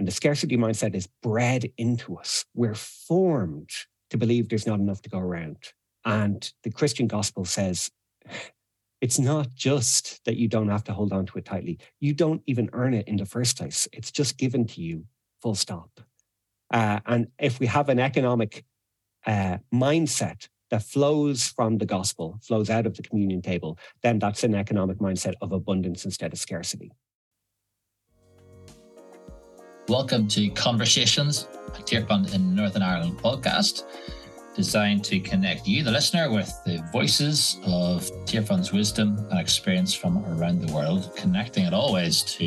And the scarcity mindset is bred into us. We're formed to believe there's not enough to go around. And the Christian gospel says it's not just that you don't have to hold on to it tightly. You don't even earn it in the first place. It's just given to you, full stop. Uh, and if we have an economic uh, mindset that flows from the gospel, flows out of the communion table, then that's an economic mindset of abundance instead of scarcity. Welcome to Conversations, a Tearfund in Northern Ireland podcast designed to connect you, the listener, with the voices of Tearfund's wisdom and experience from around the world, connecting it always to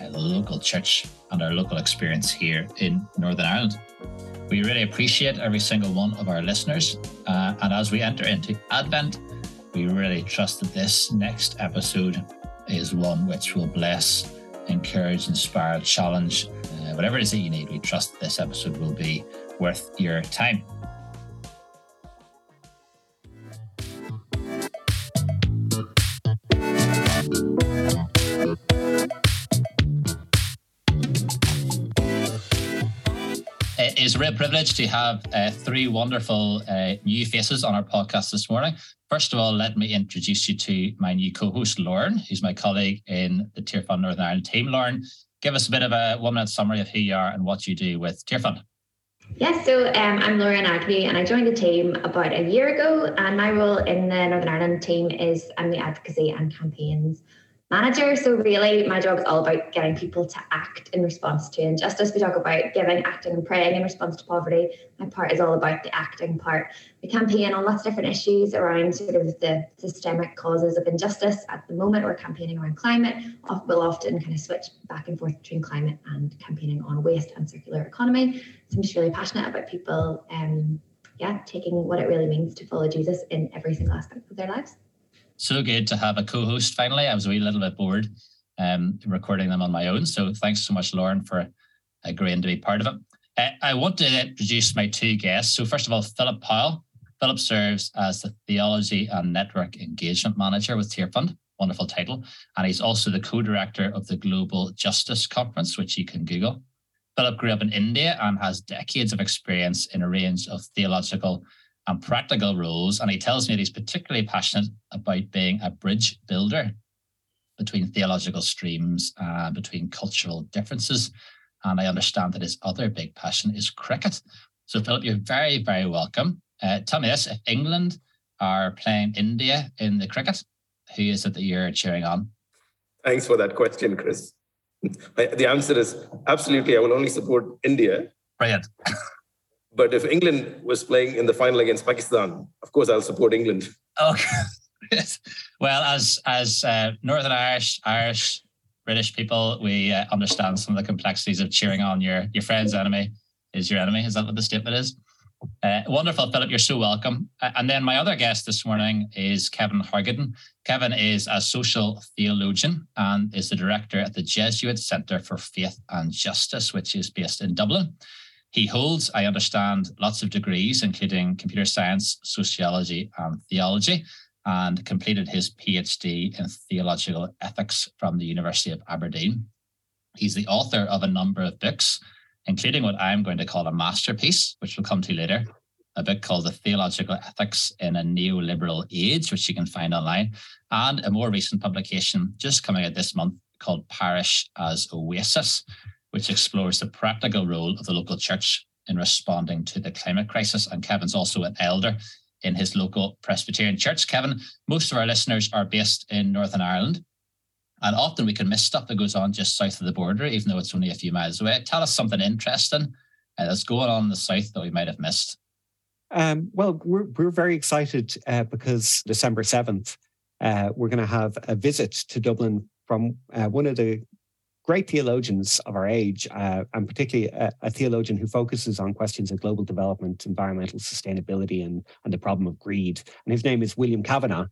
the local church and our local experience here in Northern Ireland. We really appreciate every single one of our listeners. Uh, and as we enter into Advent, we really trust that this next episode is one which will bless, encourage, inspire, challenge, uh, whatever it is that you need. We trust this episode will be worth your time. A real privilege to have uh, three wonderful uh, new faces on our podcast this morning. First of all, let me introduce you to my new co-host, Lauren, who's my colleague in the Tearfund Northern Ireland team. Lauren, give us a bit of a one-minute summary of who you are and what you do with Tearfund. Yes, so um, I'm Lauren Agnew and I joined the team about a year ago. And my role in the Northern Ireland team is I'm the advocacy and campaigns manager. So really my job is all about getting people to act in response to injustice. We talk about giving, acting and praying in response to poverty. My part is all about the acting part. We campaign on lots of different issues around sort of the systemic causes of injustice. At the moment, we're campaigning around climate. We'll often kind of switch back and forth between climate and campaigning on waste and circular economy. So I'm just really passionate about people um, yeah, taking what it really means to follow Jesus in every single aspect of their lives so good to have a co-host finally. I was a wee little bit bored um, recording them on my own. So thanks so much, Lauren, for agreeing to be part of it. Uh, I want to introduce my two guests. So first of all, Philip Powell. Philip serves as the Theology and Network Engagement Manager with Tearfund. Wonderful title. And he's also the co-director of the Global Justice Conference, which you can Google. Philip grew up in India and has decades of experience in a range of theological and practical roles. And he tells me that he's particularly passionate about being a bridge builder between theological streams, uh, between cultural differences. And I understand that his other big passion is cricket. So, Philip, you're very, very welcome. Uh, tell me this if England are playing India in the cricket, who is it that you're cheering on? Thanks for that question, Chris. the answer is absolutely, I will only support India. Brilliant. But if England was playing in the final against Pakistan, of course I'll support England. Okay. well, as as uh, Northern Irish, Irish, British people, we uh, understand some of the complexities of cheering on your your friend's enemy is your enemy. Is that what the statement is? Uh, wonderful, Philip. You're so welcome. and then my other guest this morning is Kevin Hargaden. Kevin is a social theologian and is the director at the Jesuit Centre for Faith and Justice, which is based in Dublin. He holds, I understand, lots of degrees, including computer science, sociology, and theology, and completed his PhD in theological ethics from the University of Aberdeen. He's the author of a number of books, including what I'm going to call a masterpiece, which we'll come to later, a book called The Theological Ethics in a Neoliberal Age, which you can find online, and a more recent publication just coming out this month called Parish as Oasis, which explores the practical role of the local church in responding to the climate crisis. And Kevin's also an elder in his local Presbyterian church. Kevin, most of our listeners are based in Northern Ireland. And often we can miss stuff that goes on just south of the border, even though it's only a few miles away. Tell us something interesting uh, that's going on in the south that we might have missed. Um, well, we're, we're very excited uh, because December 7th, uh, we're going to have a visit to Dublin from uh, one of the great theologians of our age, uh, and particularly a, a, theologian who focuses on questions of global development, environmental sustainability, and, and the problem of greed. And his name is William Cavanaugh,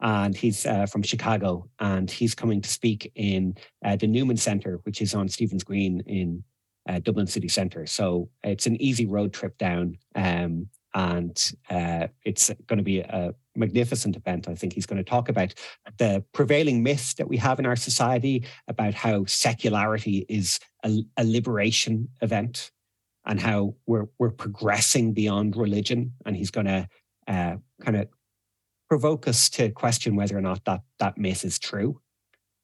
and he's uh, from Chicago, and he's coming to speak in uh, the Newman Center, which is on Stephen's Green in uh, Dublin City Centre. So it's an easy road trip down. Um, and uh, it's going to be a magnificent event. I think he's going to talk about the prevailing myths that we have in our society about how secularity is a, a liberation event and how we're we're progressing beyond religion. And he's going to uh, kind of provoke us to question whether or not that that myth is true,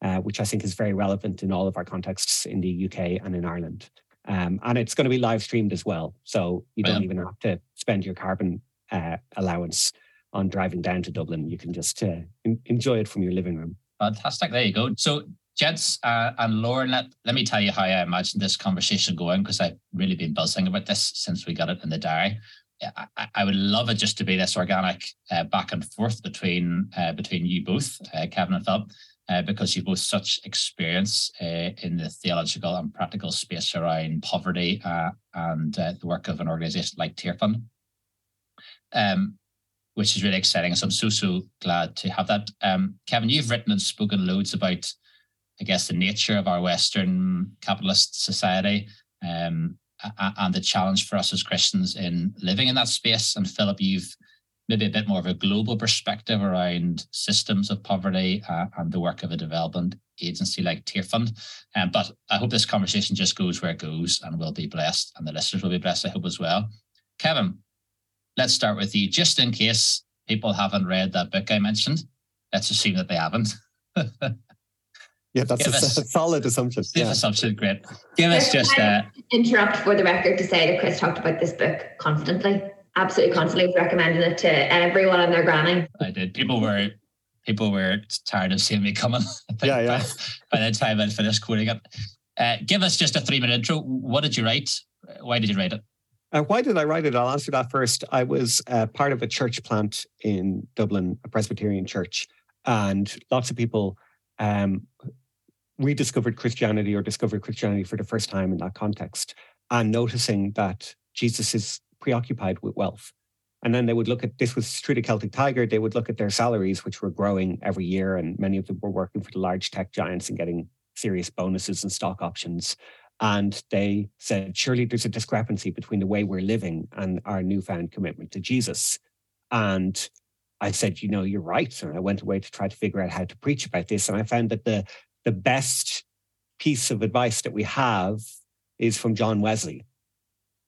uh, which I think is very relevant in all of our contexts in the UK and in Ireland. Um, and it's going to be live streamed as well, so you don't even have to spend your carbon uh, allowance on driving down to Dublin. You can just uh, in- enjoy it from your living room. Fantastic. There you go. So, gents uh, and Lauren, let, let me tell you how I imagine this conversation going because I've really been buzzing about this since we got it in the diary. I, I would love it just to be this organic uh, back and forth between uh, between you both, uh, Kevin and Philip, uh, because you've both such experience uh, in the theological and practical space around poverty uh, and the work of an organization like Tearfund, um, which is really exciting. So I'm so so glad to have that. Um, Kevin, you've written and spoken loads about, I guess, the nature of our Western capitalist society. Um, and the challenge for us as Christians in living in that space. And Philip, you've maybe a bit more of a global perspective around systems of poverty uh, and the work of a development agency like Tearfund. Um, but I hope this conversation just goes where it goes and we'll be blessed and the listeners will be blessed, I hope as well. Kevin, let's start with you. Just in case people haven't read that book I mentioned, let's assume that they haven't. Yeah, that's a, us, a, solid assumption. Yeah. assumption, great. Give us just uh, interrupt for the record to say that Chris talked about this book constantly, absolutely constantly, recommending it to everyone on their granny. I did. People were people were tired of seeing me coming. yeah, yeah. By, by the time I'd finished quoting it, uh, give us just a three minute intro. What did you write? Why did you write it? Uh, why did I write it? I'll answer that first. I was uh, part of a church plant in Dublin, a Presbyterian church, and lots of people um, rediscovered Christianity or discovered Christianity for the first time in that context and noticing that Jesus is preoccupied with wealth. And then they would look at this was through the Celtic Tiger, they would look at their salaries, which were growing every year. And many of them were working for the large tech giants and getting serious bonuses and stock options. And they said, surely there's a discrepancy between the way we're living and our newfound commitment to Jesus. And I said, you know, you're right. And I went away to try to figure out how to preach about this. And I found that the the best piece of advice that we have is from John Wesley,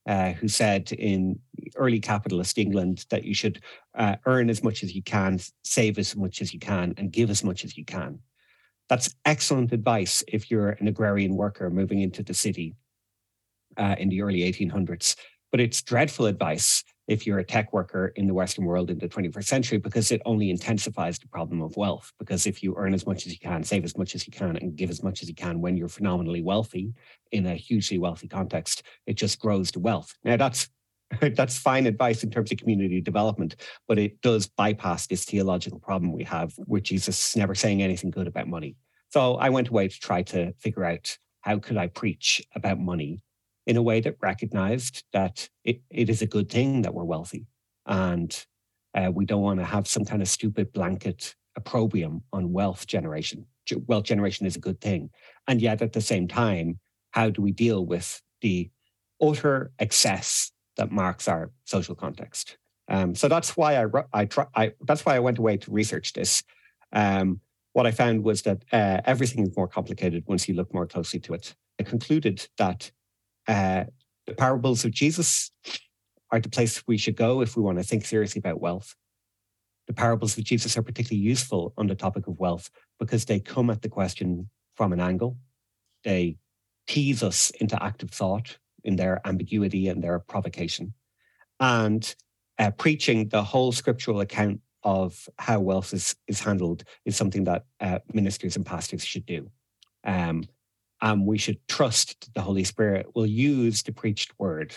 uh, who said in early capitalist England that you should uh, earn as much as you can, save as much as you can, and give as much as you can. That's excellent advice if you're an agrarian worker moving into the city uh, in the early 1800s. But it's dreadful advice if you're a tech worker in the Western world in the 21st century, because it only intensifies the problem of wealth. Because if you earn as much as you can, save as much as you can, and give as much as you can when you're phenomenally wealthy in a hugely wealthy context, it just grows to wealth. Now, that's that's fine advice in terms of community development, but it does bypass this theological problem we have with Jesus never saying anything good about money. So I went away to try to figure out how could I preach about money in a way that recognized that it, it is a good thing that we're wealthy. And uh, we don't want to have some kind of stupid blanket opprobrium on wealth generation. Wealth generation is a good thing. And yet at the same time, how do we deal with the utter excess that marks our social context? Um, so that's why I, I, try, I, that's why I went away to research this. Um, what I found was that uh, everything is more complicated once you look more closely to it. I concluded that uh, the parables of Jesus are the place we should go if we want to think seriously about wealth. The parables of Jesus are particularly useful on the topic of wealth because they come at the question from an angle. They tease us into active thought in their ambiguity and their provocation. And uh, preaching the whole scriptural account of how wealth is, is handled is something that uh, ministers and pastors should do. Um, um, we should trust the Holy Spirit will use the preached word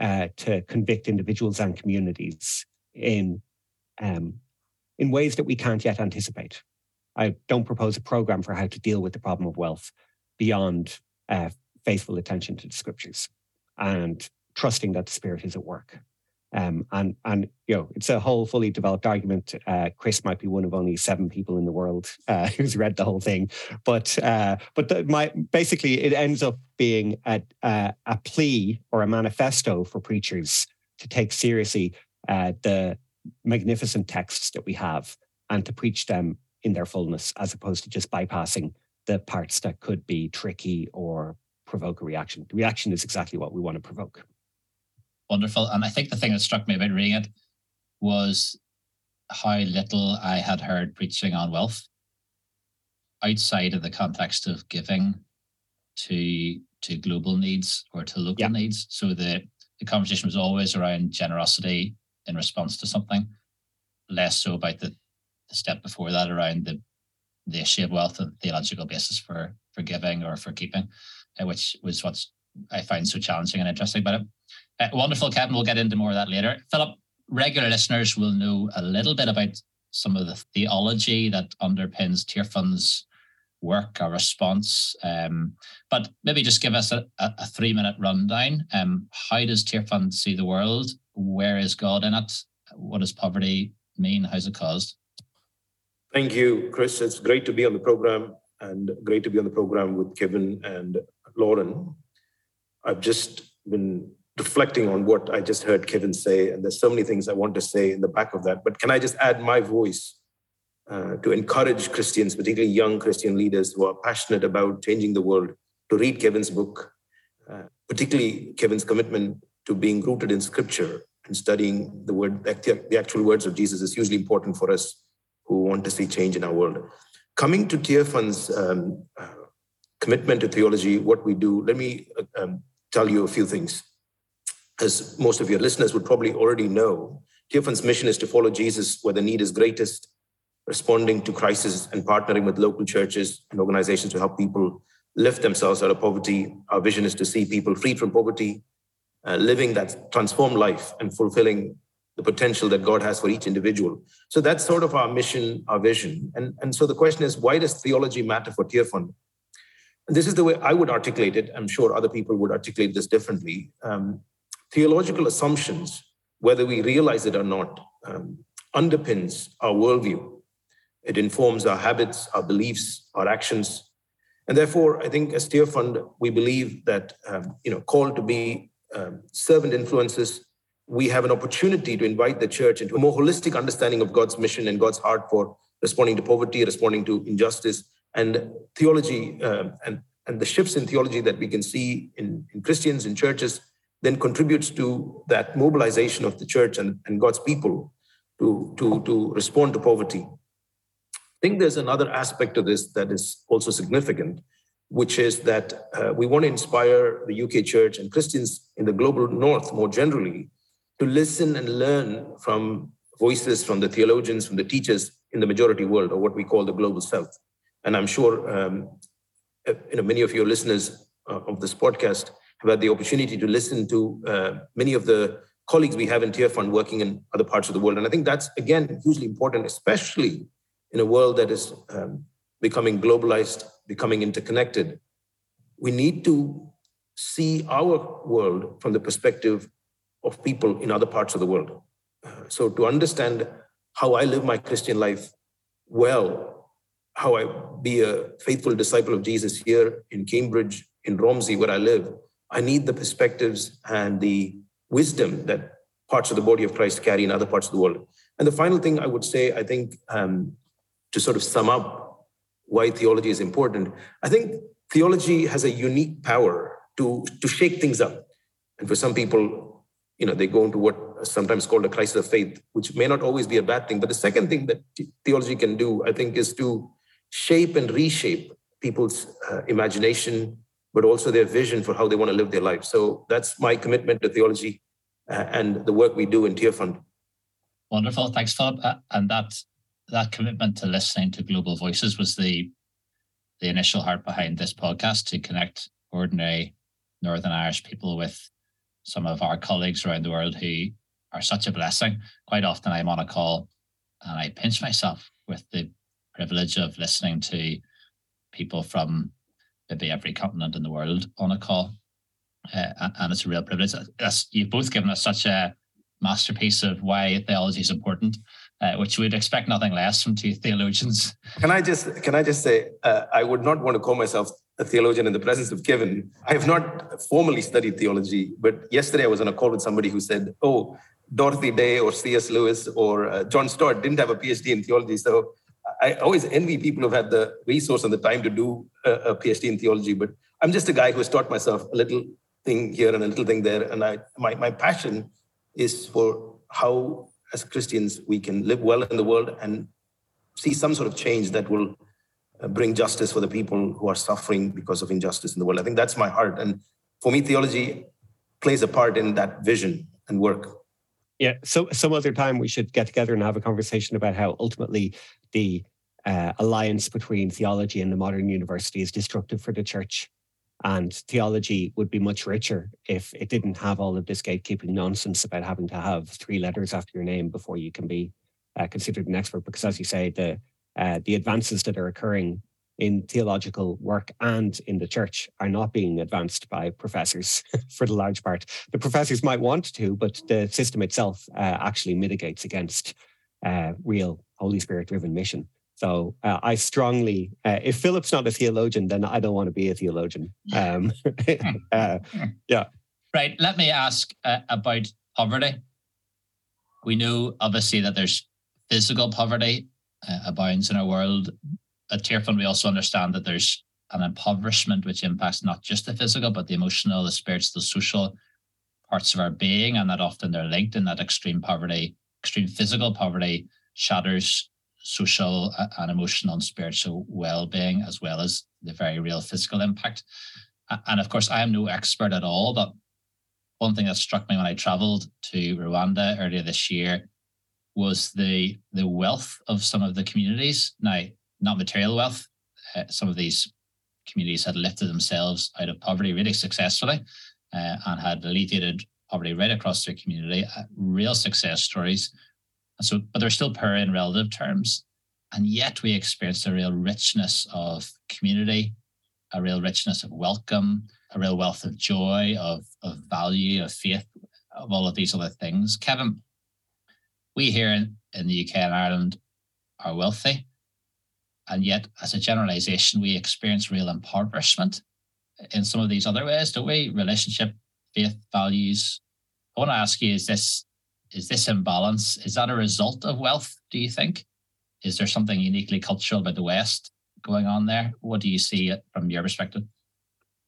uh, to convict individuals and communities in um, in ways that we can't yet anticipate. I don't propose a program for how to deal with the problem of wealth beyond uh, faithful attention to the scriptures and trusting that the Spirit is at work. Um, and and you know it's a whole fully developed argument. Uh, Chris might be one of only seven people in the world uh, who's read the whole thing, but uh, but the, my basically it ends up being a, a, a plea or a manifesto for preachers to take seriously uh, the magnificent texts that we have and to preach them in their fullness, as opposed to just bypassing the parts that could be tricky or provoke a reaction. The reaction is exactly what we want to provoke. Wonderful. And I think the thing that struck me about reading it was how little I had heard preaching on wealth outside of the context of giving to to global needs or to local yeah. needs. So the the conversation was always around generosity in response to something, less so about the, the step before that around the the issue of wealth and theological basis for for giving or for keeping, uh, which was what I find so challenging and interesting about it. Uh, wonderful, Kevin. We'll get into more of that later. Philip, regular listeners will know a little bit about some of the theology that underpins Tearfund's work or response. Um, but maybe just give us a, a, three minute rundown. Um, how does Tearfund see the world? Where is God in it? What does poverty mean? How's it caused? Thank you, Chris. It's great to be on the program and great to be on the program with Kevin and Lauren. I've just been reflecting on what I just heard Kevin say, and there's so many things I want to say in the back of that. But can I just add my voice uh, to encourage Christians, particularly young Christian leaders who are passionate about changing the world, to read Kevin's book, uh, particularly Kevin's commitment to being rooted in Scripture and studying the word, the actual words of Jesus is hugely important for us who want to see change in our world. Coming to Tearfund's um, uh, commitment to theology, what we do, let me uh, um, tell you a few things as most of your listeners would probably already know, Tearfund's mission is to follow Jesus where the need is greatest, responding to crisis and partnering with local churches and organizations to help people lift themselves out of poverty. Our vision is to see people freed from poverty, uh, living that transformed life and fulfilling the potential that God has for each individual. So that's sort of our mission, our vision. And, and so the question is, why does theology matter for Tearfund? This is the way I would articulate it. I'm sure other people would articulate this differently. Um, theological assumptions, whether we realize it or not, um, underpins our worldview. It informs our habits, our beliefs, our actions. And therefore, I think as Tearfund, we believe that, um, you know, called to be um, servant influences, we have an opportunity to invite the church into a more holistic understanding of God's mission and God's heart for responding to poverty, responding to injustice, and theology uh, and, and the shifts in theology that we can see in, in Christians, in churches, then contributes to that mobilization of the church and, and God's people to, to, to respond to poverty. I think there's another aspect of this that is also significant, which is that uh, we want to inspire the UK church and Christians in the global north more generally to listen and learn from voices from the theologians, from the teachers in the majority world, or what we call the global south. And I'm sure um, uh, you know, many of your listeners uh, of this podcast have had the opportunity to listen to uh, many of the colleagues we have in Tearfund working in other parts of the world. And I think that's, again, hugely important, especially in a world that is um, becoming globalized, becoming interconnected. We need to see our world from the perspective of people in other parts of the world. Uh, so to understand how I live my Christian life well, how I be a faithful disciple of Jesus here in Cambridge, in Romsey, where I live, I need the perspectives and the wisdom that parts of the body of Christ carry in other parts of the world. And the final thing I would say, I think, um, to sort of sum up why theology is important, I think theology has a unique power to, to shake things up. And for some people, you know, they go into what is sometimes called a crisis of faith, which may not always be a bad thing. But the second thing that theology can do, I think, is to shape and reshape people's uh, imagination, but also their vision for how they want to live their life. So that's my commitment to theology uh, and the work we do in Tearfund. Wonderful, thanks, Philip. Uh, and that that commitment to listening to global voices was the the initial heart behind this podcast to connect ordinary Northern Irish people with some of our colleagues around the world who are such a blessing. Quite often, I'm on a call and I pinch myself with the privilege of listening to people from maybe every continent in the world on a call. Uh, and it's a real privilege. As you've both given us such a masterpiece of why theology is important, uh, which we'd expect nothing less from two theologians. Can I just can I just say uh, I would not want to call myself a theologian in the presence of Kevin. I have not formally studied theology, but yesterday I was on a call with somebody who said, "Oh, Dorothy Day or C.S. Lewis or uh, John Stott didn't have a PhD in theology. So I always envy people who've had the resource and the time to do a, a PhD in theology. But I'm just a guy who has taught myself a little thing here and a little thing there. And I, my, my passion is for how, as Christians, we can live well in the world and see some sort of change that will uh, bring justice for the people who are suffering because of injustice in the world. I think that's my heart. And for me, theology plays a part in that vision and work. Yeah. So some other time we should get together and have a conversation about how ultimately the uh, alliance between theology and the modern university is destructive for the church. And theology would be much richer if it didn't have all of this gatekeeping nonsense about having to have three letters after your name before you can be uh, considered an expert. Because, as you say, the uh, the advances that are occurring in theological work and in the church are not being advanced by professors for the large part. The professors might want to, but the system itself uh, actually mitigates against uh, real Holy Spirit driven mission. So uh, I strongly, uh, if Philip's not a theologian, then I don't want to be a theologian. Um, uh, yeah. Right. Let me ask uh, about poverty. We know obviously that there's physical poverty uh, abounds in our world. At Tearfund, we also understand that there's an impoverishment which impacts not just the physical, but the emotional, the spiritual, the social parts of our being, and that often they're linked in that extreme poverty, extreme physical poverty shatters social and emotional and spiritual well-being as well as the very real physical impact. And of course i am no expert at all but one thing that struck me when i traveled to rwanda earlier this year was the the wealth of some of the communities. Now not material wealth uh, some of these communities had lifted themselves out of poverty really successfully uh, and had alleviated poverty right across their community. Uh, real success stories so, but they're still poor in relative terms. And yet we experience a real richness of community, a real richness of welcome, a real wealth of joy, of, of value, of faith, of all of these other things. Kevin, we here in, in the UK and Ireland are wealthy. And yet, as a generalization, we experience real impoverishment in some of these other ways, don't we? Relationship, faith, values. I want to ask you, is this is this imbalance is that a result of wealth do you think? Is there something uniquely cultural about the west going on there? What do you see from your perspective?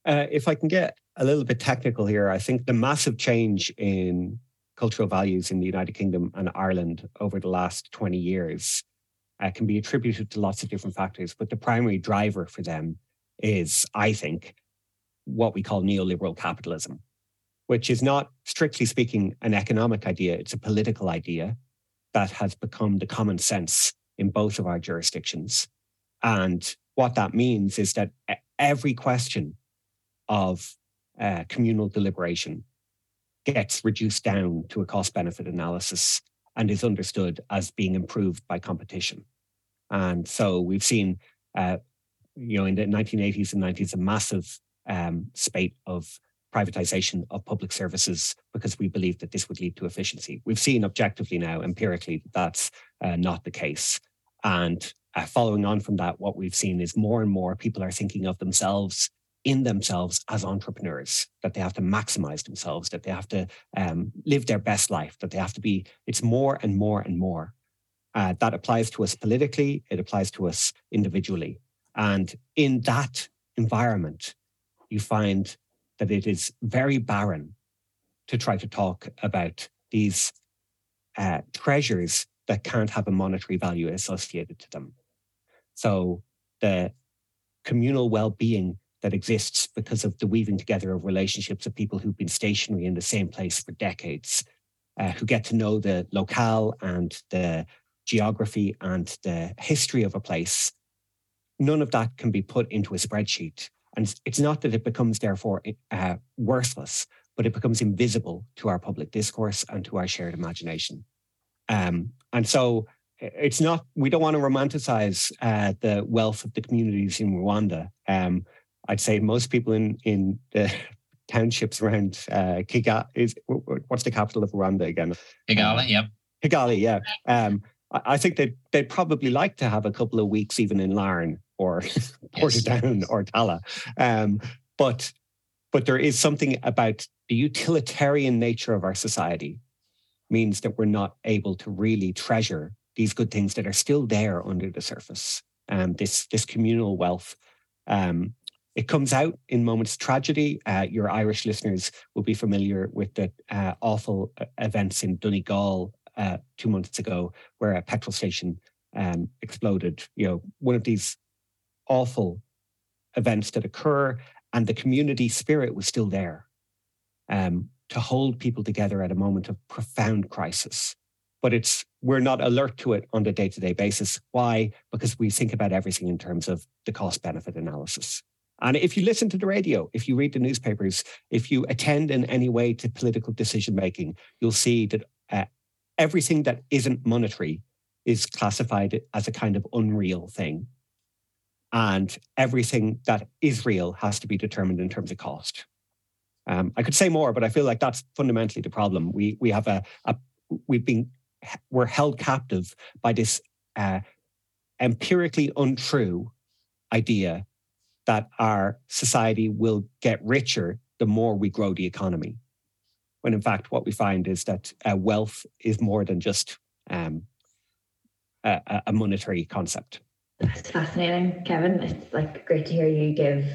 Uh, if i can get a little bit technical here i think the massive change in cultural values in the united kingdom and ireland over the last 20 years uh, can be attributed to lots of different factors but the primary driver for them is i think what we call neoliberal capitalism which is not strictly speaking an economic idea, it's a political idea that has become the common sense in both of our jurisdictions. And what that means is that every question of uh, communal deliberation gets reduced down to a cost benefit analysis and is understood as being improved by competition. And so we've seen, uh, you know, in the 1980s and 90s, a massive um, spate of privatization of public services because we believe that this would lead to efficiency. We've seen objectively now, empirically, that that's uh, not the case. And uh, following on from that, what we've seen is more and more people are thinking of themselves in themselves as entrepreneurs, that they have to maximize themselves, that they have to um, live their best life, that they have to be, it's more and more and more. Uh, that applies to us politically, it applies to us individually. And in that environment, you find that it is very barren to try to talk about these uh, treasures that can't have a monetary value associated to them. So the communal well-being that exists because of the weaving together of relationships of people who've been stationary in the same place for decades, uh, who get to know the locale and the geography and the history of a place. None of that can be put into a spreadsheet and it's not that it becomes, therefore, uh, worthless, but it becomes invisible to our public discourse and to our shared imagination. Um, and so it's not, we don't want to romanticize uh, the wealth of the communities in Rwanda. Um, I'd say most people in, in the townships around uh, Kigali, is, what's the capital of Rwanda again? Kigali, um, yep. Kigali, yeah. Um, I think they'd, they'd probably like to have a couple of weeks even in Larne or Portadown yes. or Tallaght. Um, but but there is something about the utilitarian nature of our society means that we're not able to really treasure these good things that are still there under the surface. Um, this this communal wealth. Um, it comes out in moments of tragedy. Uh, your Irish listeners will be familiar with the uh, awful uh, events in Donegal uh, two months ago, where a petrol station um, exploded. You know, one of these awful events that occur, and the community spirit was still there um, to hold people together at a moment of profound crisis. But it's we're not alert to it on a day-to-day basis. Why? Because we think about everything in terms of the cost-benefit analysis. And if you listen to the radio, if you read the newspapers, if you attend in any way to political decision making, you'll see that uh, everything that isn't monetary is classified as a kind of unreal thing. And everything that is real has to be determined in terms of cost. Um, I could say more, but I feel like that's fundamentally the problem. We we have a, a we've been we're held captive by this uh, empirically untrue idea that our society will get richer the more we grow the economy. When in fact, what we find is that uh, wealth is more than just um, a, a monetary concept. That's fascinating, Kevin. It's like great to hear you give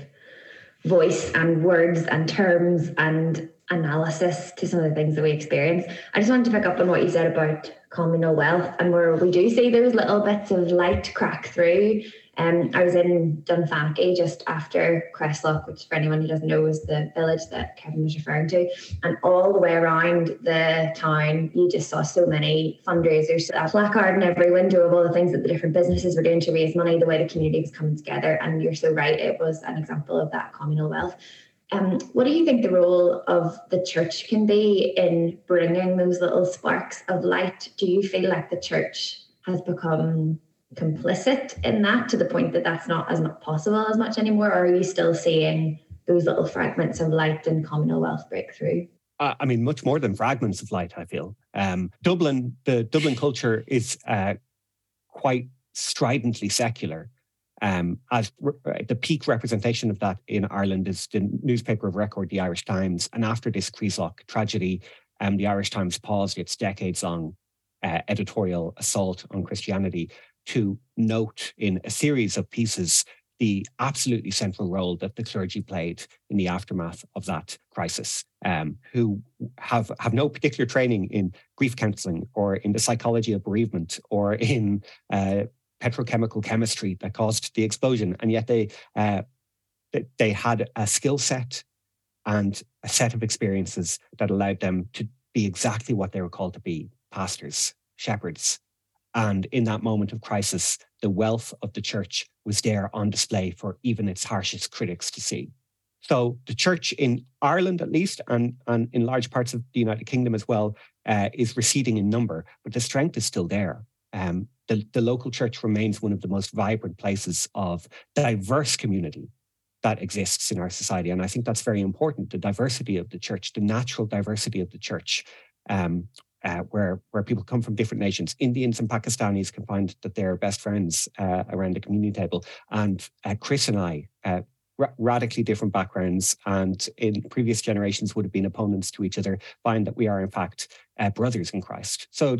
voice and words and terms and analysis to some of the things that we experience. I just wanted to pick up on what you said about communal wealth and where we do see those little bits of light crack through um, I was in Dunfanaghy just after Creeslough, which for anyone who doesn't know is the village that Kevin was referring to. And all the way around the town, you just saw so many fundraisers, a placard in every window of all the things that the different businesses were doing to raise money, the way the community was coming together. And you're so right, it was an example of that communal wealth. Um, what do you think the role of the church can be in bringing those little sparks of light? Do you feel like the church has become complicit in that to the point that that's not as much possible as much anymore? Or are you still seeing those little fragments of light and Commonwealth breakthrough? Uh, I mean, much more than fragments of light. I feel um, Dublin, the Dublin culture is uh, quite stridently secular. Um, as re- the peak representation of that in Ireland is the newspaper of record, the Irish Times. And after this Creeslough tragedy, um, the Irish Times paused its decades-long uh, editorial assault on Christianity to note in a series of pieces the absolutely central role that the clergy played in the aftermath of that crisis, um, who have, have no particular training in grief counseling or in the psychology of bereavement or in uh, petrochemical chemistry that caused the explosion. And yet they, uh, they had a skill set and a set of experiences that allowed them to be exactly what they were called to be pastors, shepherds, and in that moment of crisis, the wealth of the church was there on display for even its harshest critics to see. So the church in Ireland, at least, and, and in large parts of the United Kingdom as well, uh, is receding in number, but the strength is still there. Um, the, the local church remains one of the most vibrant places of diverse community that exists in our society. And I think that's very important the diversity of the church, the natural diversity of the church, um, uh, where where people come from different nations. Indians and Pakistanis can find that they're best friends uh, around the community table. And uh, Chris and I, uh, ra- radically different backgrounds, and in previous generations would have been opponents to each other, find that we are in fact uh, brothers in Christ. So.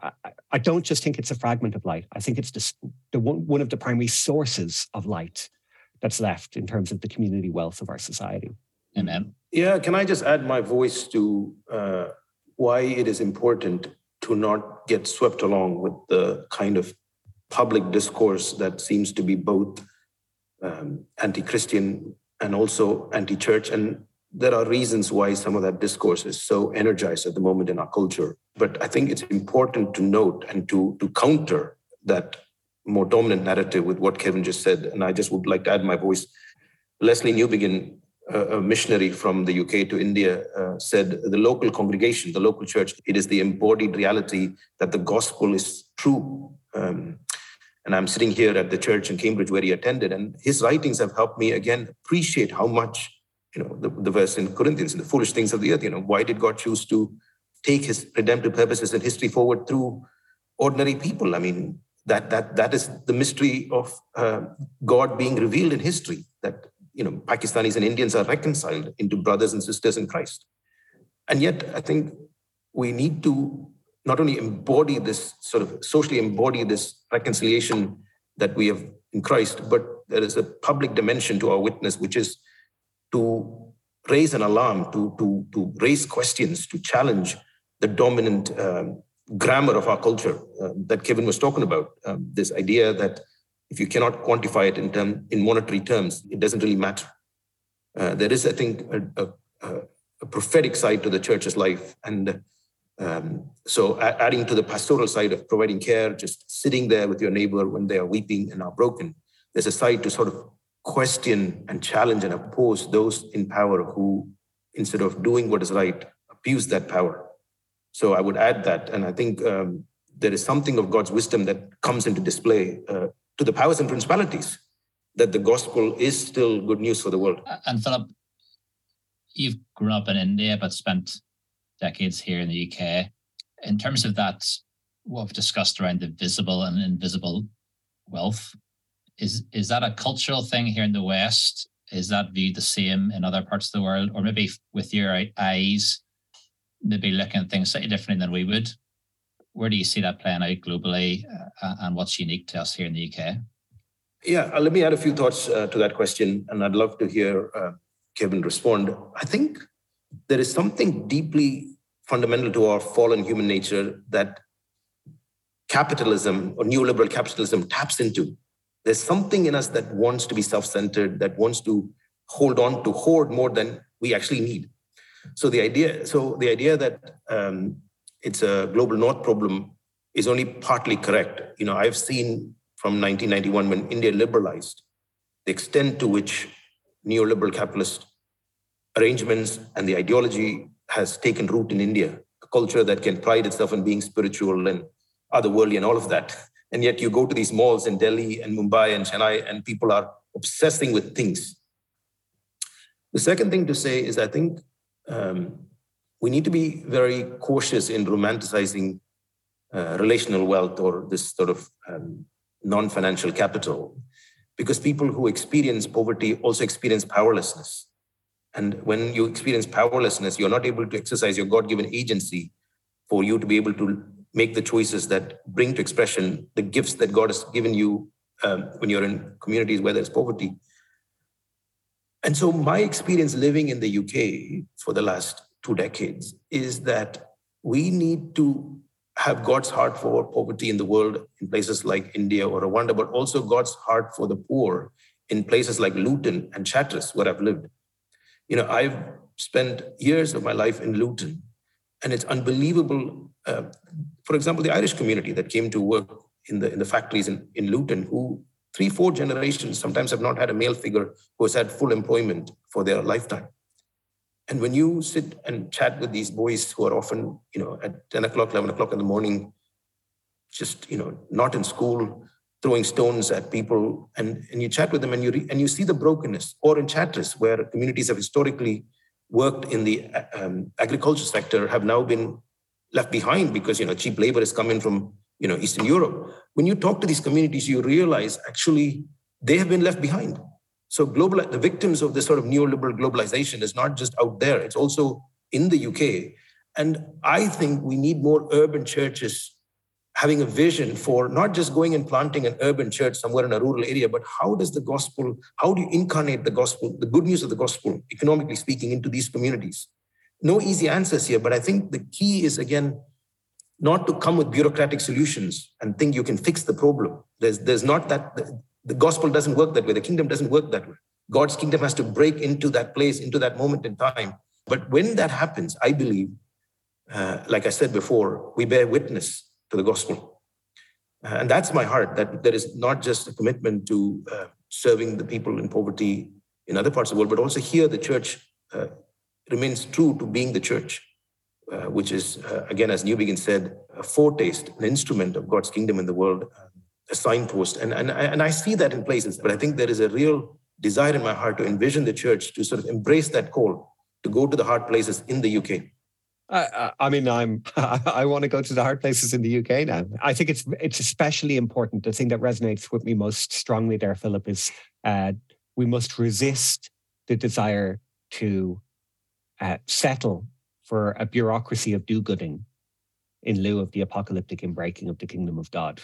I, I don't just think it's a fragment of light. I think it's the, the one, one of the primary sources of light that's left in terms of the community wealth of our society. Amen. Yeah, can I just add my voice to uh, why it is important to not get swept along with the kind of public discourse that seems to be both um, anti Christian and also anti church. And there are reasons why some of that discourse is so energized at the moment in our culture. But I think it's important to note and to, to counter that more dominant narrative with what Kevin just said. And I just would like to add my voice. Lesslie Newbigin a missionary from the UK to India uh, said the local congregation, the local church, it is the embodied reality that the gospel is true. Um, and I'm sitting here at the church in Cambridge where he attended, and his writings have helped me again appreciate how much, you know, the, the verse in Corinthians, the foolish things of the earth, you know, why did God choose to take his redemptive purposes and history forward through ordinary people? I mean, that that that is the mystery of uh, God being revealed in history. That you know, Pakistanis and Indians are reconciled into brothers and sisters in Christ. And yet, I think we need to not only embody this sort of socially embody this reconciliation that we have in Christ, but there is a public dimension to our witness, which is to raise an alarm, to, to, to raise questions, to challenge the dominant um, grammar of our culture uh, that Kevin was talking about. Um, this idea that if you cannot quantify it in, term, in monetary terms, it doesn't really matter. Uh, there is, I think, a, a, a, prophetic side to the church's life. And um, so, adding to the pastoral side of providing care, just sitting there with your neighbor when they are weeping and are broken, there's a side to sort of question and challenge and oppose those in power who, instead of doing what is right, abuse that power. So I would add that. And I think um, there is something of God's wisdom that comes into display uh, to the powers and principalities that the gospel is still good news for the world. Uh, and Philip, you've grown up in India but spent decades here in the UK. In terms of that, what we've discussed around the visible and invisible wealth, is is that a cultural thing here in the West? Is that viewed the same in other parts of the world, or maybe with your eyes, maybe looking at things slightly differently than we would? Where do you see that playing out globally, uh, and what's unique to us here in the UK? Yeah, uh, let me add a few thoughts uh, to that question, and I'd love to hear uh, Kevin respond. I think there is something deeply fundamental to our fallen human nature that capitalism or neoliberal capitalism taps into. There's something in us that wants to be self centered, that wants to hold on to hoard more than we actually need. So the idea, so the idea that um, it's a global north problem is only partly correct. You know, I've seen from 1991 when India liberalized, the extent to which neoliberal capitalist arrangements and the ideology has taken root in India, a culture that can pride itself on being spiritual and otherworldly and all of that. And yet you go to these malls in Delhi and Mumbai and Chennai, and people are obsessing with things. The second thing to say is I think um, we need to be very cautious in romanticizing uh, relational wealth or this sort of um, non financial capital, because people who experience poverty also experience powerlessness. And when you experience powerlessness, you're not able to exercise your God given agency for you to be able to make the choices that bring to expression the gifts that God has given you um, when you're in communities where there's poverty. And so, my experience living in the UK for the last two decades is that we need to have God's heart for poverty in the world in places like India or Rwanda, but also God's heart for the poor in places like Luton and Chatteris, where I've lived. You know, I've spent years of my life in Luton, and it's unbelievable. Uh, for example, the Irish community that came to work in the in the factories in, in Luton, who three, four generations sometimes have not had a male figure who has had full employment for their lifetime. And when you sit and chat with these boys who are often, you know, at 10 o'clock, 11 o'clock in the morning, just, you know, not in school, throwing stones at people, and, and you chat with them and you, re, and you see the brokenness, or in Chatteris, where communities have historically worked in the um, agriculture sector have now been left behind because, you know, cheap labor is coming from, you know, Eastern Europe. When you talk to these communities, you realize actually they have been left behind so global, the victims of this sort of neoliberal globalization is not just out there; it's also in the UK. And I think we need more urban churches having a vision for not just going and planting an urban church somewhere in a rural area, but how does the gospel, how do you incarnate the gospel, the good news of the gospel, economically speaking, into these communities? No easy answers here, but I think the key is again not to come with bureaucratic solutions and think you can fix the problem. There's, there's not that the gospel doesn't work that way. The kingdom doesn't work that way. God's kingdom has to break into that place, into that moment in time. But when that happens, I believe, uh, like I said before, we bear witness to the gospel. Uh, and that's my heart that there is not just a commitment to uh, serving the people in poverty in other parts of the world, but also here the church uh, remains true to being the church, uh, which is, again, as Newbigin said, a foretaste, an instrument of God's kingdom in the world signpost. And, and, and I see that in places, but I think there is a real desire in my heart to envision the church to sort of embrace that call to go to the hard places in the UK. I, I mean, I'm. I want to go to the hard places in the UK now. I think it's it's especially important. The thing that resonates with me most strongly there, Philip, is uh, we must resist the desire to uh, settle for a bureaucracy of do-gooding in lieu of the apocalyptic inbreaking of the kingdom of God.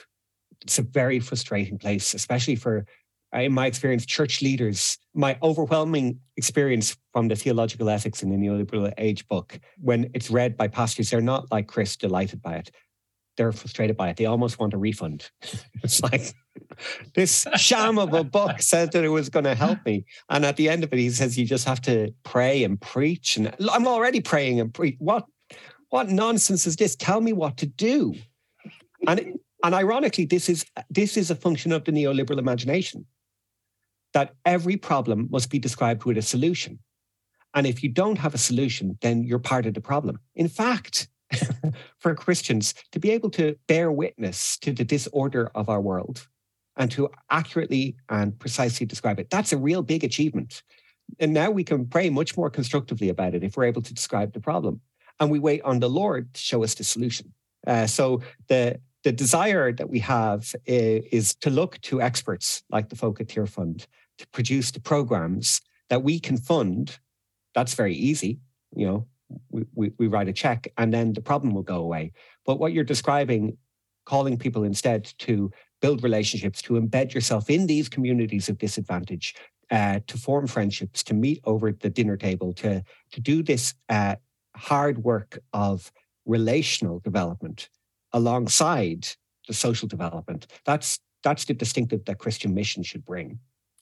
It's a very frustrating place, especially for, uh, in my experience, church leaders. My overwhelming experience from the Theological Ethics in the Neoliberal Age book, when it's read by pastors, they're not like Chris, delighted by it. They're frustrated by it. They almost want a refund. it's like, this sham of a book said that it was going to help me. And at the end of it, he says, you just have to pray and preach. And I'm already praying and preach. What what nonsense is this? Tell me what to do. And and ironically, this is this is a function of the neoliberal imagination that every problem must be described with a solution. And if you don't have a solution, then you're part of the problem. In fact, for Christians to be able to bear witness to the disorder of our world and to accurately and precisely describe it, that's a real big achievement. And now we can pray much more constructively about it if we're able to describe the problem and we wait on the Lord to show us the solution. Uh, so the the desire that we have is, to look to experts like the folk at Tearfund to produce the programs that we can fund. That's very easy. You know, we, we, we write a check and then the problem will go away. But what you're describing, calling people instead to build relationships, to embed yourself in these communities of disadvantage, uh, to form friendships, to meet over the dinner table, to to do this uh, hard work of relational development alongside the social development. That's that's the distinctive that Christian mission should bring.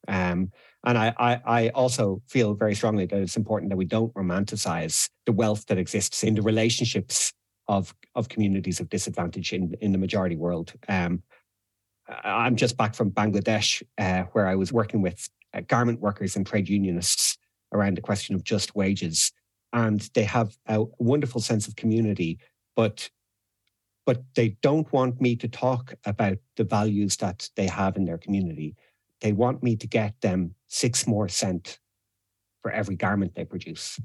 Um, and I, I, I, also feel very strongly that it's important that we don't romanticize the wealth that exists in the relationships of, of communities of disadvantage in, in the majority world. Um, I'm just back from Bangladesh, uh, where I was working with uh, garment workers and trade unionists around the question of just wages and they have a wonderful sense of community, but but they don't want me to talk about the values that they have in their community. They want me to get them six more cent for every garment they produce.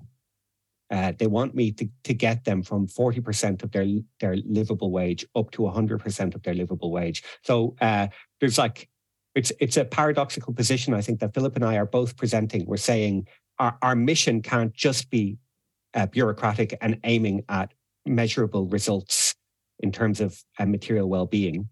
Uh, they want me to, to get them from 40% of their, their livable wage up to 100% of their livable wage. So uh, there's like, it's, it's a paradoxical position, I think, that Philip and I are both presenting. We're saying our, our mission can't just be uh, bureaucratic and aiming at measurable results in terms of uh, material well-being.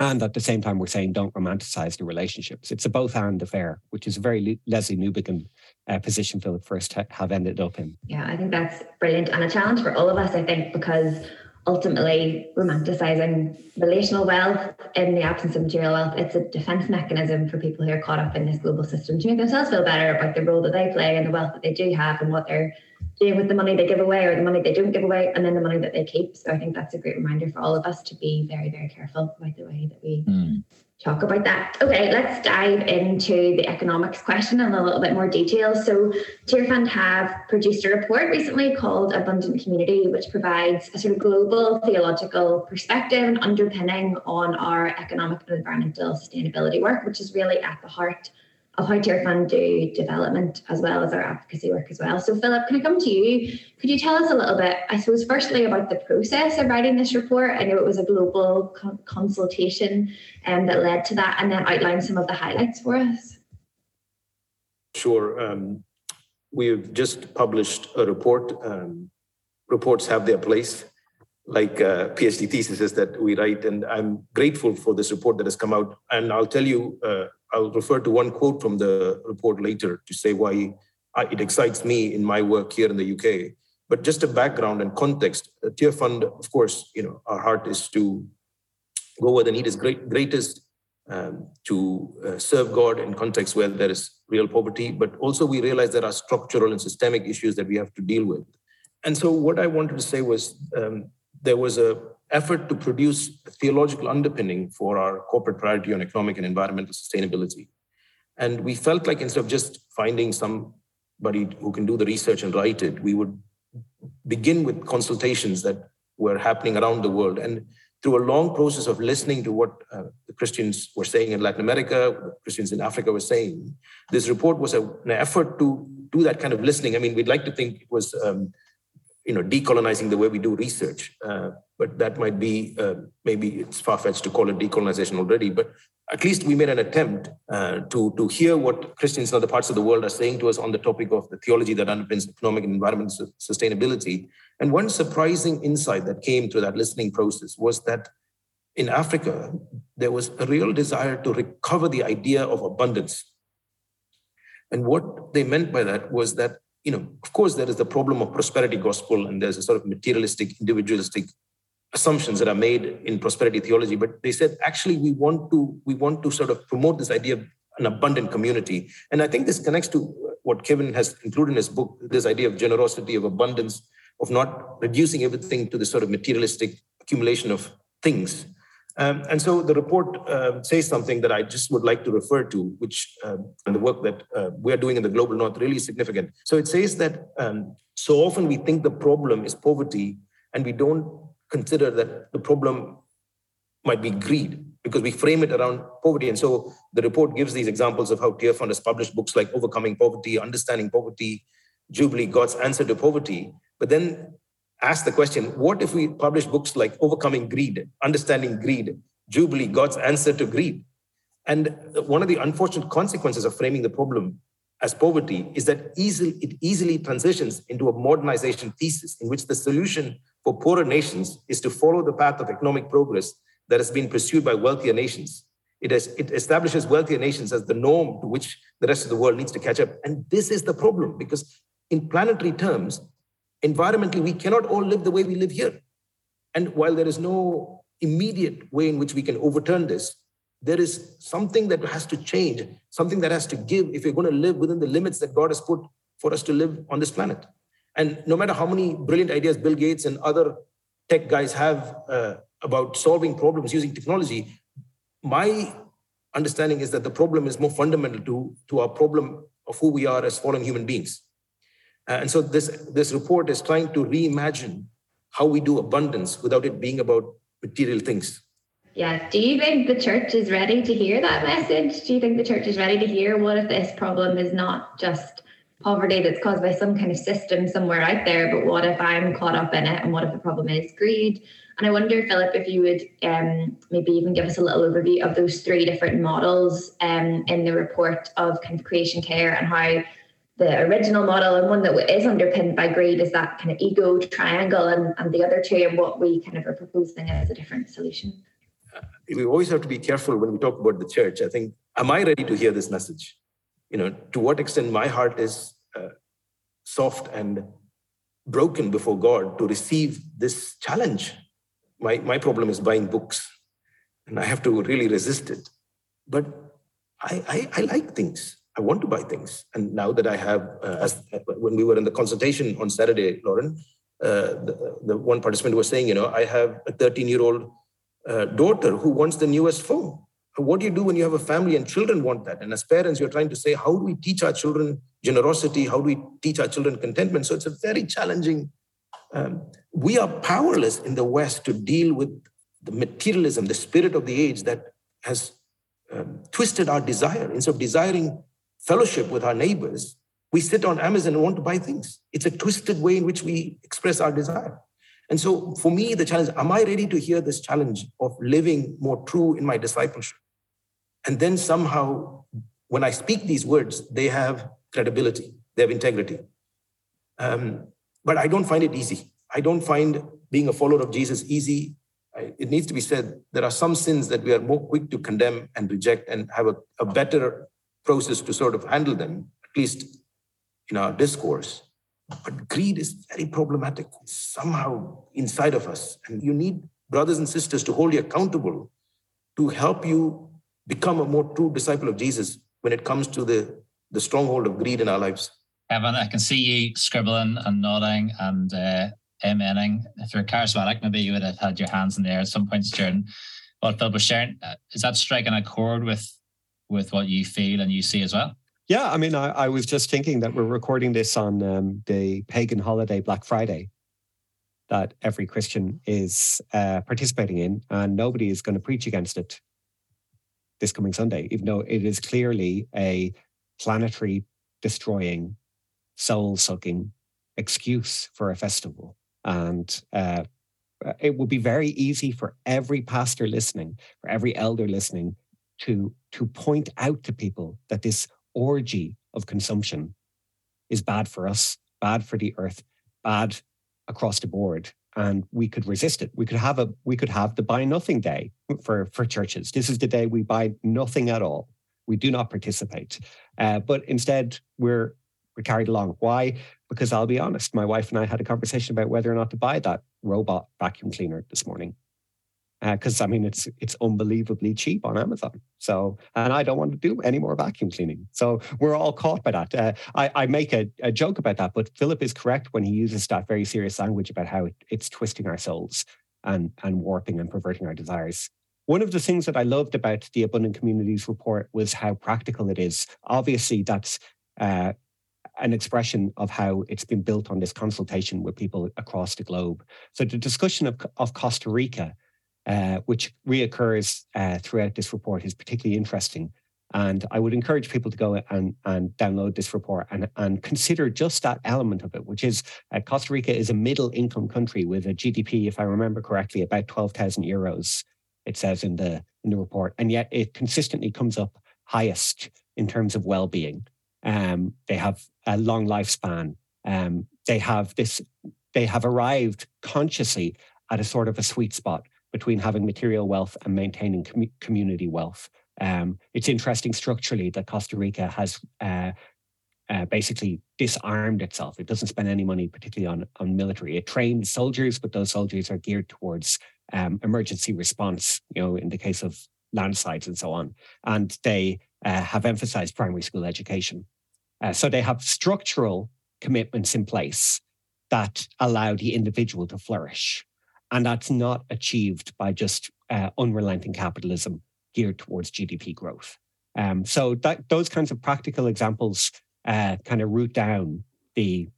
And at the same time we're saying don't romanticize the relationships. It's a both and affair which is a very Lesslie Newbigin uh, position philip first ha- have ended up in. Yeah i think that's brilliant and a challenge for all of us i think because ultimately romanticizing relational wealth in the absence of material wealth. It's a defense mechanism for people who are caught up in this global system to make themselves feel better about the role that they play and the wealth that they do have and what they're doing with the money they give away or the money they don't give away and then the money that they keep. So I think that's a great reminder for all of us to be very, very careful about the way that we mm talk about that. Okay, let's dive into the economics question in a little bit more detail. So, Tearfund have produced a report recently called Abundant Community, which provides a sort of global theological perspective and underpinning on our economic and environmental sustainability work, which is really at the heart of how Tearfund do development as well as our advocacy work as well. So, Philip, can I come to you? Could you tell us a little bit, I suppose, firstly about the process of writing this report? I know it was a global co- consultation um, that led to that, and then outline some of the highlights for us. Sure. Um, we've just published a report. Um, reports have their place, like uh, PhD theses that we write, and I'm grateful for this report that has come out. And I'll tell you. Uh, I'll refer to one quote from the report later to say why it excites me in my work here in the UK. But just a background and context. the Tearfund, of course, you know, our heart is to go where the need is great, greatest, um, to uh, serve God in contexts where there is real poverty. But also, we realize there are structural and systemic issues that we have to deal with. And so, what I wanted to say was um, there was a effort to produce a theological underpinning for our corporate priority on economic and environmental sustainability. And we felt like instead of just finding somebody who can do the research and write it, we would begin with consultations that were happening around the world. And through a long process of listening to what uh, the Christians were saying in Latin America, Christians in Africa were saying, this report was a, an effort to do that kind of listening. I mean, we'd like to think it was um, you know, decolonizing the way we do research. Uh, but that might be uh, maybe it's far fetched to call it decolonization already. But at least we made an attempt uh, to to hear what Christians in other parts of the world are saying to us on the topic of the theology that underpins economic and environmental sustainability. And one surprising insight that came through that listening process was that in Africa there was a real desire to recover the idea of abundance. And what they meant by that was that you know, of course, there is the problem of prosperity gospel, and there's a sort of materialistic, individualistic assumptions that are made in prosperity theology. But they said actually we want to we want to sort of promote this idea of an abundant community, and I think this connects to what Kevin has included in his book: this idea of generosity, of abundance, of not reducing everything to this sort of materialistic accumulation of things. Um, and so the report uh, says something that I just would like to refer to, which uh, and the work that uh, we are doing in the global north really is significant. So it says that um, so often we think the problem is poverty, and we don't consider that the problem might be greed because we frame it around poverty. And so the report gives these examples of how Tearfund has published books like Overcoming Poverty, Understanding Poverty, Jubilee, God's Answer to Poverty. But then ask the question what if we publish books like Overcoming Greed, Understanding Greed, Jubilee, God's Answer to Greed? And one of the unfortunate consequences of framing the problem as poverty is that easily, it easily transitions into a modernization thesis in which the solution for poorer nations is to follow the path of economic progress that has been pursued by wealthier nations. It, has, it establishes wealthier nations as the norm to which the rest of the world needs to catch up. And this is the problem because, in planetary terms, environmentally, we cannot all live the way we live here. And while there is no immediate way in which we can overturn this, there is something that has to change, something that has to give if we're going to live within the limits that God has put for us to live on this planet. And no matter how many brilliant ideas Bill Gates and other tech guys have uh, about solving problems using technology, my understanding is that the problem is more fundamental to, to our problem of who we are as fallen human beings. Uh, and so this, this report is trying to reimagine how we do abundance without it being about material things. Yeah. Do you think the church is ready to hear that message? Do you think the church is ready to hear what if this problem is not just poverty that's caused by some kind of system somewhere out there, but what if I'm caught up in it? And what if the problem is greed? And I wonder, Philip, if you would um, maybe even give us a little overview of those three different models um, in the report of kind of creation care and how the original model and one that is underpinned by greed is that kind of ego triangle and, and the other two and what we kind of are proposing as a different solution. We always have to be careful when we talk about the church. I think am i ready to hear this message? You know to what extent my heart is uh, soft and broken before god to receive this challenge. My my problem is buying books and i have to really resist it. But i i, I like things I want to buy things. And now that I have, uh, as when we were in the consultation on Saturday, Lauren, uh, the, the, one participant was saying, you know, I have a 13 year old uh, daughter who wants the newest phone. What do you do when you have a family and children want that? And as parents, you're trying to say, how do we teach our children generosity? How do we teach our children contentment? So it's a very challenging. Um, we are powerless in the West to deal with the materialism, the spirit of the age that has um, twisted our desire. Instead of desiring fellowship with our neighbors, we sit on Amazon and want to buy things. It's a twisted way in which we express our desire. And so for me, the challenge, am I ready to hear this challenge of living more true in my discipleship? And then somehow, when I speak these words, they have credibility, they have integrity. Um, but I don't find it easy. I don't find being a follower of Jesus easy. It needs to be said there are some sins that we are more quick to condemn and reject and have a, a better process to sort of handle them, at least in our discourse. But greed is very problematic, It's somehow inside of us. And you need brothers and sisters to hold you accountable to help you become a more true disciple of Jesus when it comes to the, the stronghold of greed in our lives. Kevin, I can see you scribbling and nodding and uh, amening. If you're charismatic, maybe you would have had your hands in the air at some points during what Phil was sharing. Uh, is that striking a chord with with what you feel and you see as well? Yeah, I mean, I, I was just thinking that we're recording this on um, the pagan holiday Black Friday that every Christian is uh, participating in, and nobody is going to preach against it this coming Sunday, even though it is clearly a planetary destroying, soul sucking excuse for a festival. And uh, it would be very easy for every pastor listening, for every elder listening, to, to point out to people that this orgy of consumption is bad for us, bad for the earth, bad across the board. And we could resist it. We could have a we could have the buy nothing day for, for churches. This is the day we buy nothing at all. We do not participate. Uh, but instead, we're we're carried along. Why? Because I'll be honest, my wife and I had a conversation about whether or not to buy that robot vacuum cleaner this morning because uh, I mean it's it's unbelievably cheap on Amazon. So and I don't want to do any more vacuum cleaning. So we're all caught by that. Uh, I, I make a, a, joke about that, but Philip is correct when he uses that very serious language about how it, it's twisting our souls and and warping and perverting our desires. One of the things that I loved about the Abundant Communities report was how practical it is. Obviously, that's uh, an expression of how it's been built on this consultation with people across the globe. So the discussion of, of Costa Rica uh, which reoccurs uh, throughout this report, is particularly interesting. And I would encourage people to go and, and download this report and, and consider just that element of it, which is uh, Costa Rica is a middle income country with a GDP, if I remember correctly, about 12,000 euros, it says in the, in the report. And yet it consistently comes up highest in terms of well being. Um, they have a long lifespan. Um, they have this, they have arrived consciously at a sort of a sweet spot between having material wealth and maintaining com- community wealth. Um, it's interesting structurally that Costa Rica has uh, uh, basically disarmed itself. It doesn't spend any money, particularly on, on military. It trains soldiers, but those soldiers are geared towards um, emergency response, you know, in the case of landslides and so on. And they uh, have emphasized primary school education. Uh, so they have structural commitments in place that allow the individual to flourish. And that's not achieved by just uh, unrelenting capitalism geared towards GDP growth. Um, so that, those kinds of practical examples uh, kind of root down the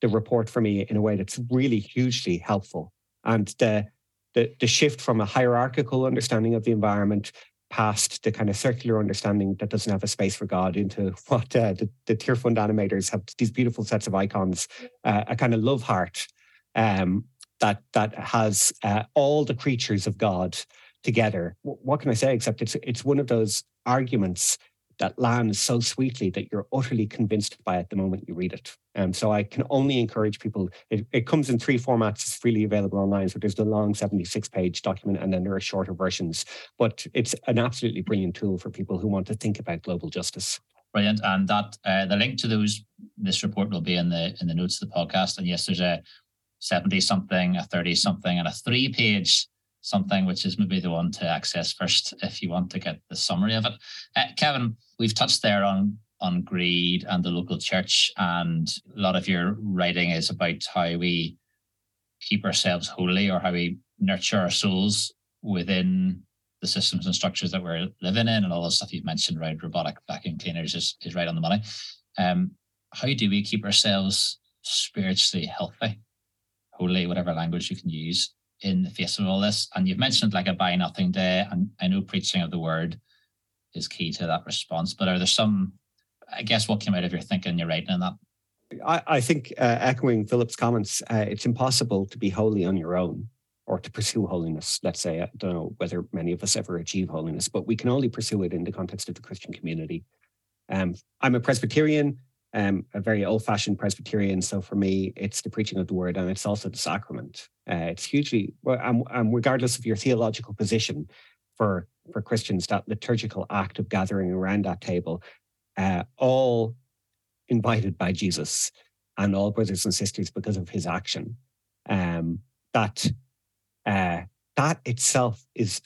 the report for me in a way that's really hugely helpful. And the the, the shift from a hierarchical understanding of the environment past the kind of circular understanding that doesn't have a space for God into what uh, the, the Tearfund animators have these beautiful sets of icons, uh, a kind of love heart um, that that has uh, all the creatures of God together. What can I say except it's it's one of those arguments that lands so sweetly that you're utterly convinced by it the moment you read it. Um, so I can only encourage people. It, it comes in three formats. It's freely available online. So there's the long 76 page document, and then there are shorter versions. But it's an absolutely brilliant tool for people who want to think about global justice. Brilliant, and that uh, the link to those this report will be in the in the notes of the podcast. And yes, there's a 70 something, a 30 something, and a three page something, which is maybe the one to access first if you want to get the summary of it. Uh, Kevin, we've touched there on on greed and the local church, and a lot of your writing is about how we keep ourselves holy or how we nurture our souls within the systems and structures that we're living in, and all the stuff you've mentioned around robotic vacuum cleaners is, is right on the money. Um, how do we keep ourselves spiritually healthy? Holy, whatever language you can use in the face of all this. And you've mentioned like a buy nothing day, and I know preaching of the word is key to that response. But are there some, I guess, what came out of your thinking, your writing, in that? I, I think, uh, echoing Philip's comments, uh, it's impossible to be holy on your own or to pursue holiness. Let's say, I don't know whether many of us ever achieve holiness, but we can only pursue it in the context of the Christian community. Um, I'm a Presbyterian um, a very old fashioned Presbyterian. So for me, it's the preaching of the word and it's also the sacrament. Uh, it's hugely, well, and, and regardless of your theological position, for, for Christians, that liturgical act of gathering around that table, uh, all invited by Jesus and all brothers and sisters because of his action, um, that uh, that itself is,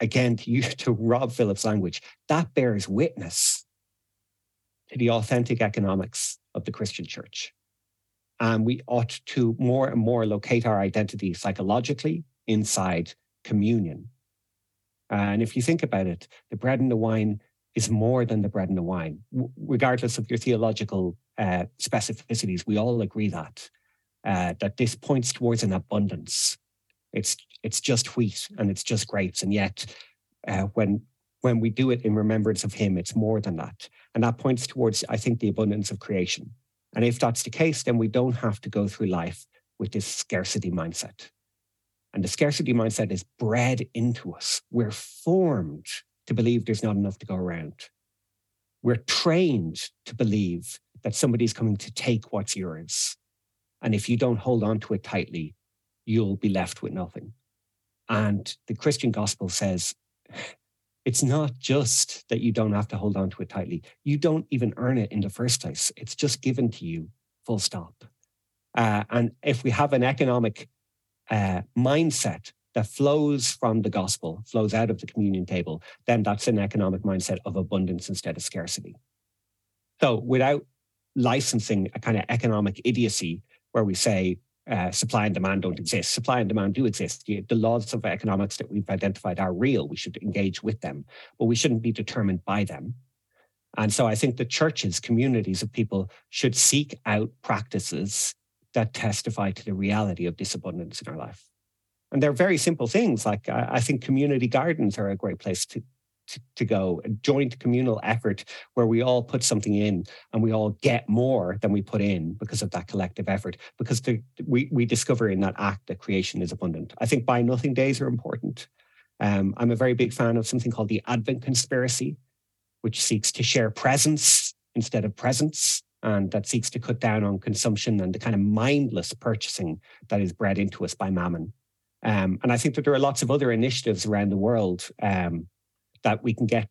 again, to use to Rob Philip's language, that bears witness the authentic economics of the Christian church. And we ought to more and more locate our identity psychologically inside communion. And if you think about it, the bread and the wine is more than the bread and the wine, regardless of your theological uh, specificities. We all agree that uh, that this points towards an abundance. It's it's just wheat and it's just grapes, and yet uh, when when we do it in remembrance of Him, it's more than that. And that points towards, I think, the abundance of creation. And if that's the case, then we don't have to go through life with this scarcity mindset. And the scarcity mindset is bred into us. We're formed to believe there's not enough to go around. We're trained to believe that somebody's coming to take what's yours. And if you don't hold on to it tightly, you'll be left with nothing. And the Christian gospel says it's not just that you don't have to hold on to it tightly. You don't even earn it in the first place. It's just given to you, full stop. Uh, and if we have an economic uh, mindset that flows from the gospel, flows out of the communion table, then that's an economic mindset of abundance instead of scarcity. So without licensing a kind of economic idiocy where we say uh, supply and demand don't exist. Supply and demand do exist. The laws of economics that we've identified are real. We should engage with them, but we shouldn't be determined by them. And so I think the churches, communities of people should seek out practices that testify to the reality of this abundance in our life. And they're very simple things. Like I, think community gardens are a great place to, to, to, go, a joint communal effort where we all put something in and we all get more than we put in because of that collective effort, because the, we, we discover in that act that creation is abundant. I think buy nothing days are important. Um, I'm a very big fan of something called the Advent Conspiracy, which seeks to share presence instead of presents and that seeks to cut down on consumption and the kind of mindless purchasing that is bred into us by mammon. Um, and I think that there are lots of other initiatives around the world um, that we can get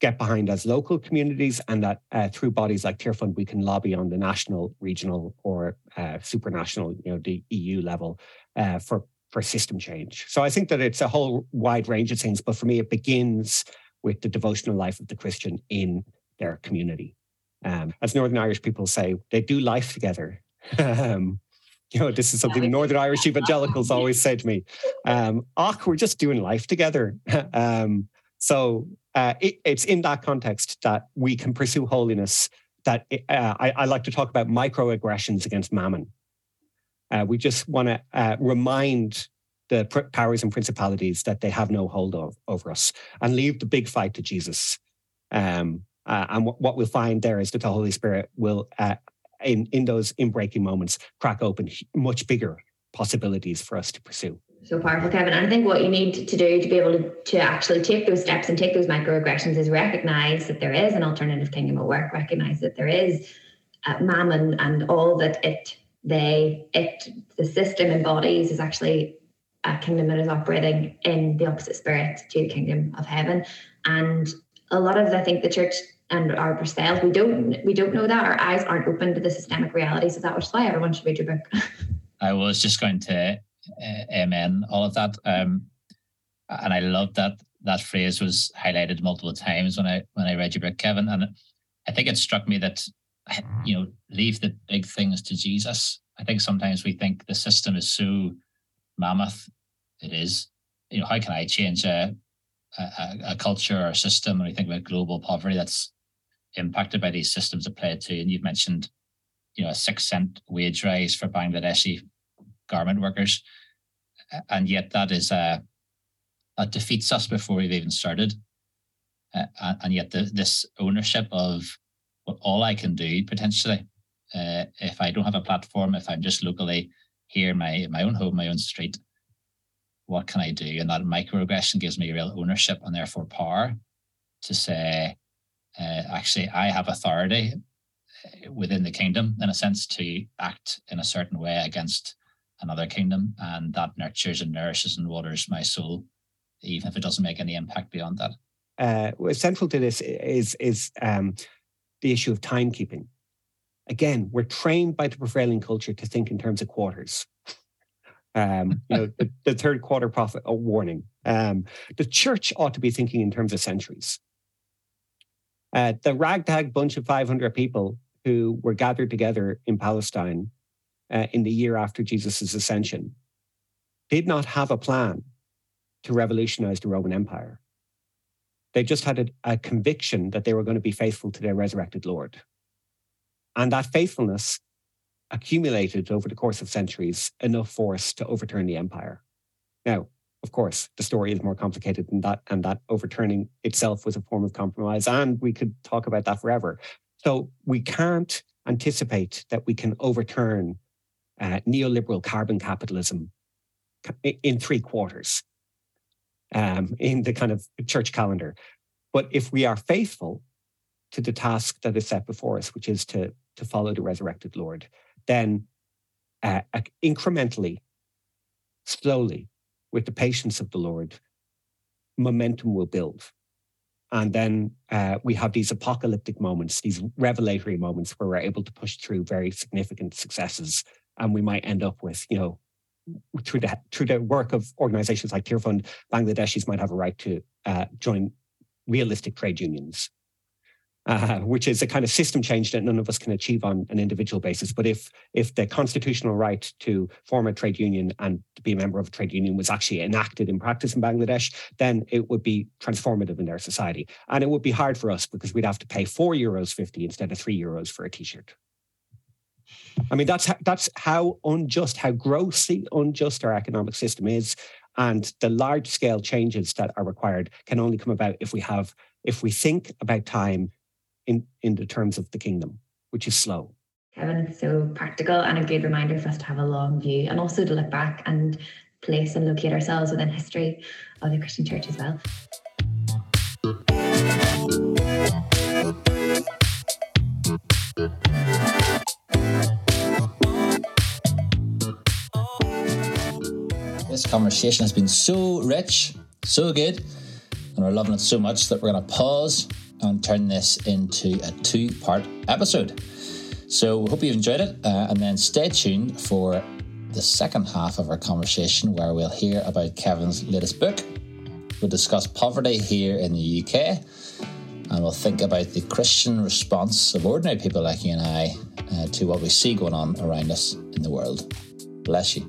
get behind as local communities, and that uh, through bodies like Tearfund, we can lobby on the national, regional, or uh, supranational, you know, the EU level uh, for for system change. So I think that it's a whole wide range of things, but for me, it begins with the devotional life of the Christian in their community. Um, as Northern Irish people say, they do life together. um, you know, this is something Northern Irish evangelicals always say to me. Um, oh, we're just doing life together. um, so uh, it, it's in that context that we can pursue holiness. That uh, I, I, like to talk about microaggressions against mammon. Uh, we just want to uh, remind the pr- powers and principalities that they have no hold of, over us and leave the big fight to Jesus. Um, uh, and w- what we'll find there is that the Holy Spirit will, uh, in, in those in-breaking moments, crack open much bigger possibilities for us to pursue so powerful, Kevin. And I think what you need to do to be able to, to actually take those steps and take those microaggressions is recognize that there is an alternative kingdom at work, recognize that there is uh, mammon and all that it, they, it, the system embodies is actually a kingdom that is operating in the opposite spirit to the kingdom of heaven. And a lot of, I think, the church and our ourselves, we don't, we don't know that. Our eyes aren't open to the systemic realities of that, which is why everyone should read your book. I was just going to amen, all of that. Um, and I love that that phrase was highlighted multiple times when I when I read your book, Kevin. And I think it struck me that you know leave the big things to Jesus. I think sometimes we think the system is so mammoth. It is. You know, how can I change a a, a culture or a system? When we think about global poverty, that's impacted by these systems applied to. And you've mentioned, you know, a six cent wage rise for Bangladeshi garment workers, and yet that is uh, that defeats us before we've even started. Uh, and yet the, this ownership of what all I can do potentially, uh, if I don't have a platform, if I'm just locally here in my my own home, my own street, what can I do? And that microaggression gives me real ownership and therefore power to say, uh, actually, I have authority uh, within the kingdom in a sense to act in a certain way against another kingdom, and that nurtures and nourishes and waters my soul, even if it doesn't make any impact beyond that. Uh, central to this is is um, the issue of timekeeping. Again, we're trained by the prevailing culture to think in terms of quarters. Um, you know, the, the, third quarter profit oh, warning. Um, the church ought to be thinking in terms of centuries. Uh, the ragtag bunch of 500 people who were gathered together in Palestine uh, in the year after Jesus' ascension did not have a plan to revolutionize the Roman Empire. They just had a, a conviction that they were going to be faithful to their resurrected Lord. And that faithfulness accumulated over the course of centuries enough force to overturn the empire. Now, of course, the story is more complicated than that, and that overturning itself was a form of compromise. And we could talk about that forever. So we can't anticipate that we can overturn uh, neoliberal carbon capitalism in three quarters um, in the kind of church calendar. But if we are faithful to the task that is set before us, which is to, to follow the resurrected Lord, then uh, incrementally, slowly, with the patience of the Lord, momentum will build. And then uh, we have these apocalyptic moments, these revelatory moments where we're able to push through very significant successes. And we might end up with, you know, through the through the work of organizations like Tearfund, Bangladeshis might have a right to uh, join realistic trade unions uh, which is a kind of system change that none of us can achieve on an individual basis. But if if the constitutional right to form a trade union and to be a member of a trade union was actually enacted in practice in Bangladesh, then it would be transformative in their society. And it would be hard for us because we'd have to pay four euros fifty instead of three euros for a t-shirt. I mean, that's that's how unjust, how grossly unjust our economic system is, and the large scale changes that are required can only come about if we have if we think about time in, in the terms of the kingdom, which is slow. Kevin, so practical and a good reminder for us to have a long view and also to look back and place and locate ourselves within history of the Christian church as well. Conversation has been so rich, so good, and we're loving it so much that we're going to pause and turn this into a two part episode. So, hope you've enjoyed it, uh, and then stay tuned for the second half of our conversation where we'll hear about Kevin's latest book. We'll discuss poverty here in the UK, and we'll think about the Christian response of ordinary people like you and I uh, to what we see going on around us in the world. Bless you.